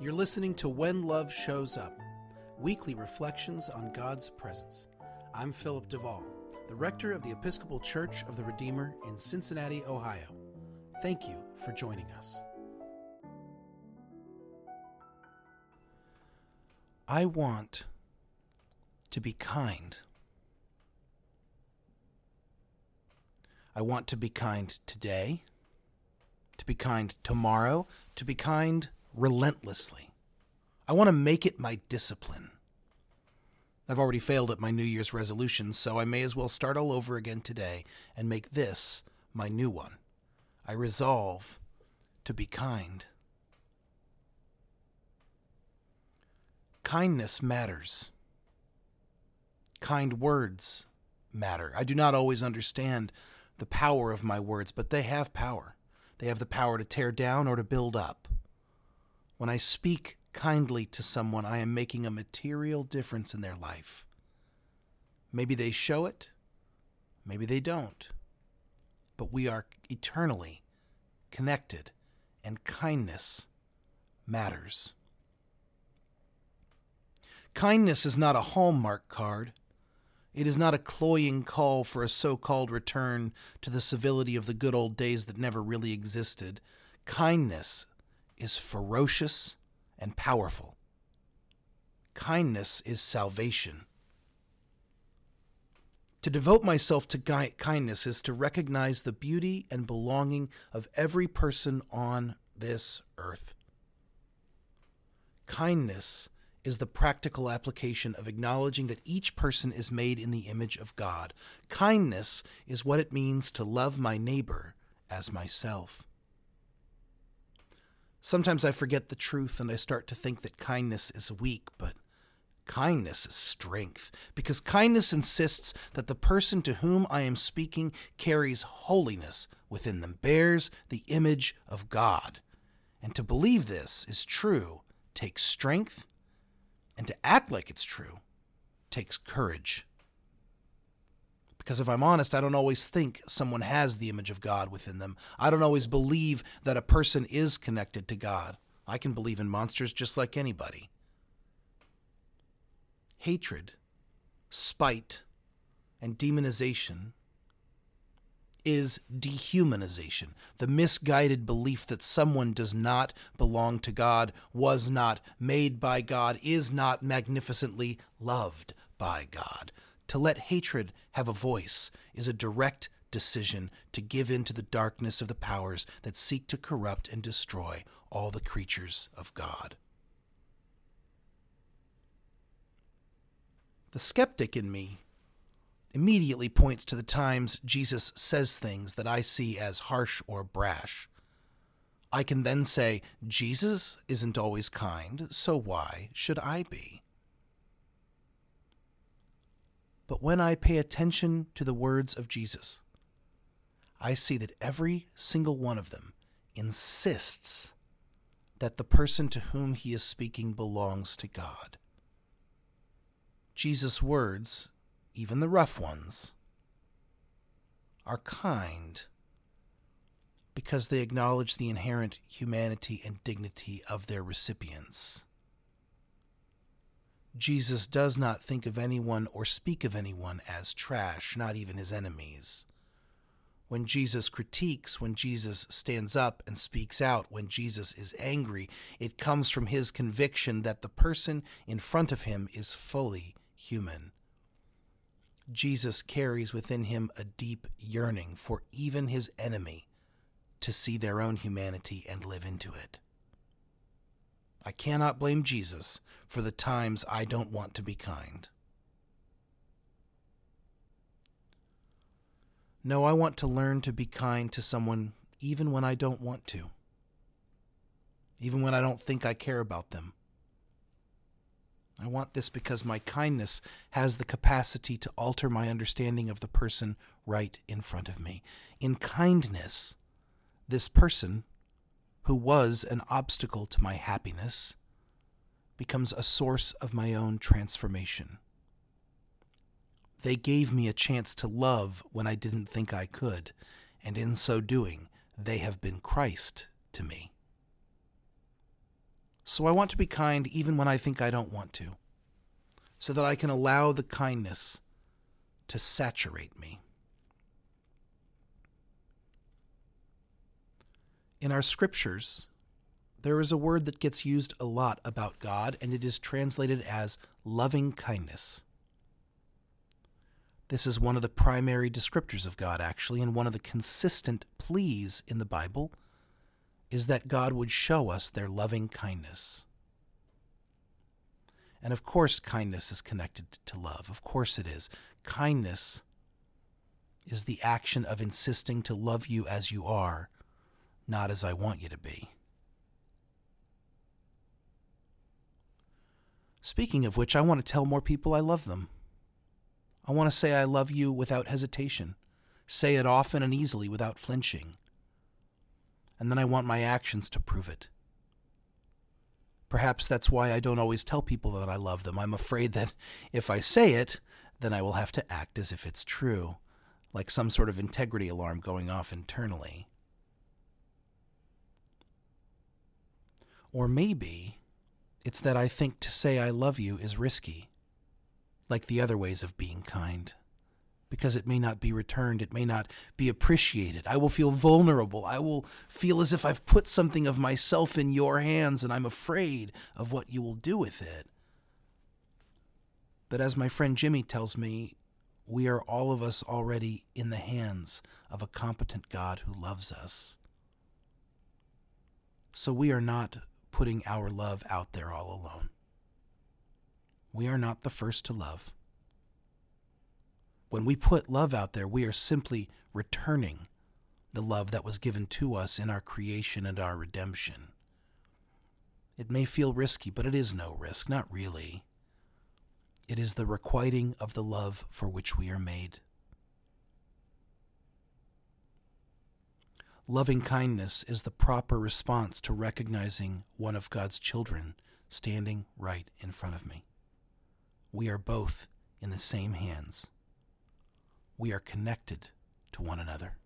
You're listening to When Love Shows Up, weekly reflections on God's presence. I'm Philip DeVaul, the rector of the Episcopal Church of the Redeemer in Cincinnati, Ohio. Thank you for joining us. I want to be kind. I want to be kind today, to be kind tomorrow, to be kind relentlessly. I want to make it my discipline. I've already failed at my New Year's resolutions, so I may as well start all over again today and make this my new one. I resolve to be kind. Kindness matters. Kind words matter. I do not always understand the power of my words, but they have power. They have the power to tear down or to build up. When I speak kindly to someone, I am making a material difference in their life. Maybe they show it, maybe they don't. But we are eternally connected, and kindness matters. Kindness is not a Hallmark card. It is not a cloying call for a so called return to the civility of the good old days that never really existed. Kindness is ferocious and powerful. Kindness is salvation. To devote myself to kindness is to recognize the beauty and belonging of every person on this earth. Kindness is the practical application of acknowledging that each person is made in the image of God. Kindness is what it means to love my neighbor as myself. Sometimes I forget the truth and I start to think that kindness is weak, but kindness is strength, because kindness insists that the person to whom I am speaking carries holiness within them, bears the image of God. And to believe this is true takes strength, and to act like it's true takes courage. Because if I'm honest, I don't always think someone has the image of God within them. I don't always believe that a person is connected to God. I can believe in monsters just like anybody. Hatred, spite, and demonization is dehumanization, the misguided belief that someone does not belong to God, was not made by God, is not magnificently loved by God. To let hatred have a voice is a direct decision to give in to the darkness of the powers that seek to corrupt and destroy all the creatures of God. The skeptic in me immediately points to the times Jesus says things that I see as harsh or brash. I can then say, Jesus isn't always kind, so why should I be? But when I pay attention to the words of Jesus, I see that every single one of them insists that the person to whom he is speaking belongs to God. Jesus' words, even the rough ones, are kind because they acknowledge the inherent humanity and dignity of their recipients. Jesus does not think of anyone or speak of anyone as trash, not even his enemies. When Jesus critiques, when Jesus stands up and speaks out, when Jesus is angry, it comes from his conviction that the person in front of him is fully human. Jesus carries within him a deep yearning for even his enemy to see their own humanity and live into it. I cannot blame Jesus for the times I don't want to be kind. No, I want to learn to be kind to someone even when I don't want to, even when I don't think I care about them. I want this because my kindness has the capacity to alter my understanding of the person right in front of me. In kindness, this person who was an obstacle to my happiness, becomes a source of my own transformation. They gave me a chance to love when I didn't think I could, and in so doing, they have been Christ to me. So I want to be kind even when I think I don't want to, so that I can allow the kindness to saturate me. In our scriptures, there is a word that gets used a lot about God, and it is translated as loving kindness. This is one of the primary descriptors of God, actually, and one of the consistent pleas in the Bible is that God would show us their loving kindness. And of course, kindness is connected to love. Of course, it is. Kindness is the action of insisting to love you as you are, not as I want you to be. Speaking of which, I want to tell more people I love them. I want to say I love you without hesitation, say it often and easily without flinching. And then I want my actions to prove it. Perhaps that's why I don't always tell people that I love them. I'm afraid that if I say it, then I will have to act as if it's true, like some sort of integrity alarm going off internally. Or maybe it's that I think to say I love you is risky, like the other ways of being kind, because it may not be returned, it may not be appreciated. I will feel vulnerable. I will feel as if I've put something of myself in your hands and I'm afraid of what you will do with it. But as my friend Jimmy tells me, we are all of us already in the hands of a competent God who loves us. So we are not putting our love out there all alone. We are not the first to love. When we put love out there, we are simply returning the love that was given to us in our creation and our redemption. It may feel risky, but it is no risk, not really. It is the requiting of the love for which we are made. Loving kindness is the proper response to recognizing one of God's children standing right in front of me. We are both in the same hands. We are connected to one another.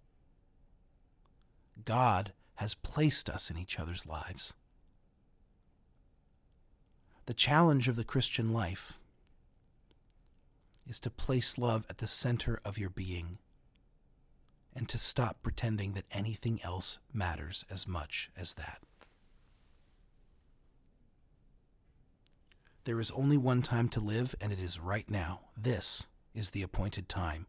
God has placed us in each other's lives. The challenge of the Christian life is to place love at the center of your being and to stop pretending that anything else matters as much as that. There is only one time to live, and it is right now. This is the appointed time.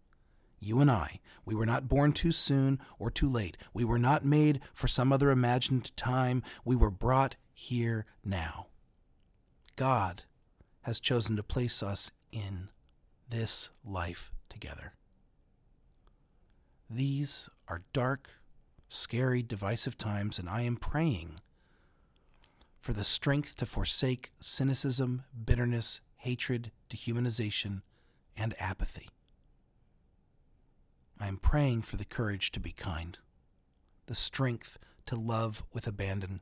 You and I, we were not born too soon or too late. We were not made for some other imagined time. We were brought here now. God has chosen to place us in this life together. These are dark, scary, divisive times, and I am praying for the strength to forsake cynicism, bitterness, hatred, dehumanization, and apathy. I am praying for the courage to be kind, the strength to love with abandon,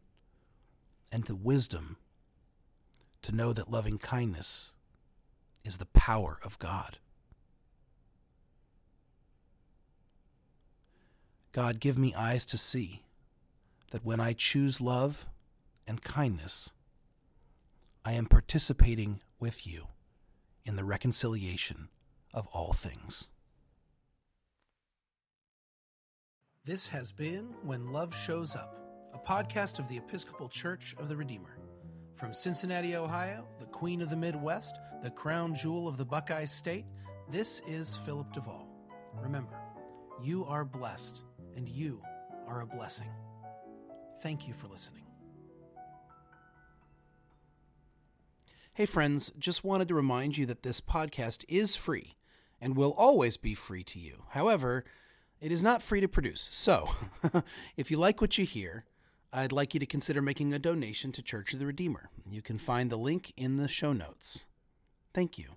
and the wisdom to know that loving kindness is the power of God. God, give me eyes to see that when I choose love and kindness, I am participating with you in the reconciliation of all things. This has been When Love Shows Up, a podcast of the Episcopal Church of the Redeemer. From Cincinnati, Ohio, the Queen of the Midwest, the crown jewel of the Buckeye State, this is Philip DeVaul. Remember, you are blessed and you are a blessing. Thank you for listening. Hey, friends, just wanted to remind you that this podcast is free and will always be free to you. However, it is not free to produce. So, if you like what you hear, I'd like you to consider making a donation to Church of the Redeemer. You can find the link in the show notes. Thank you.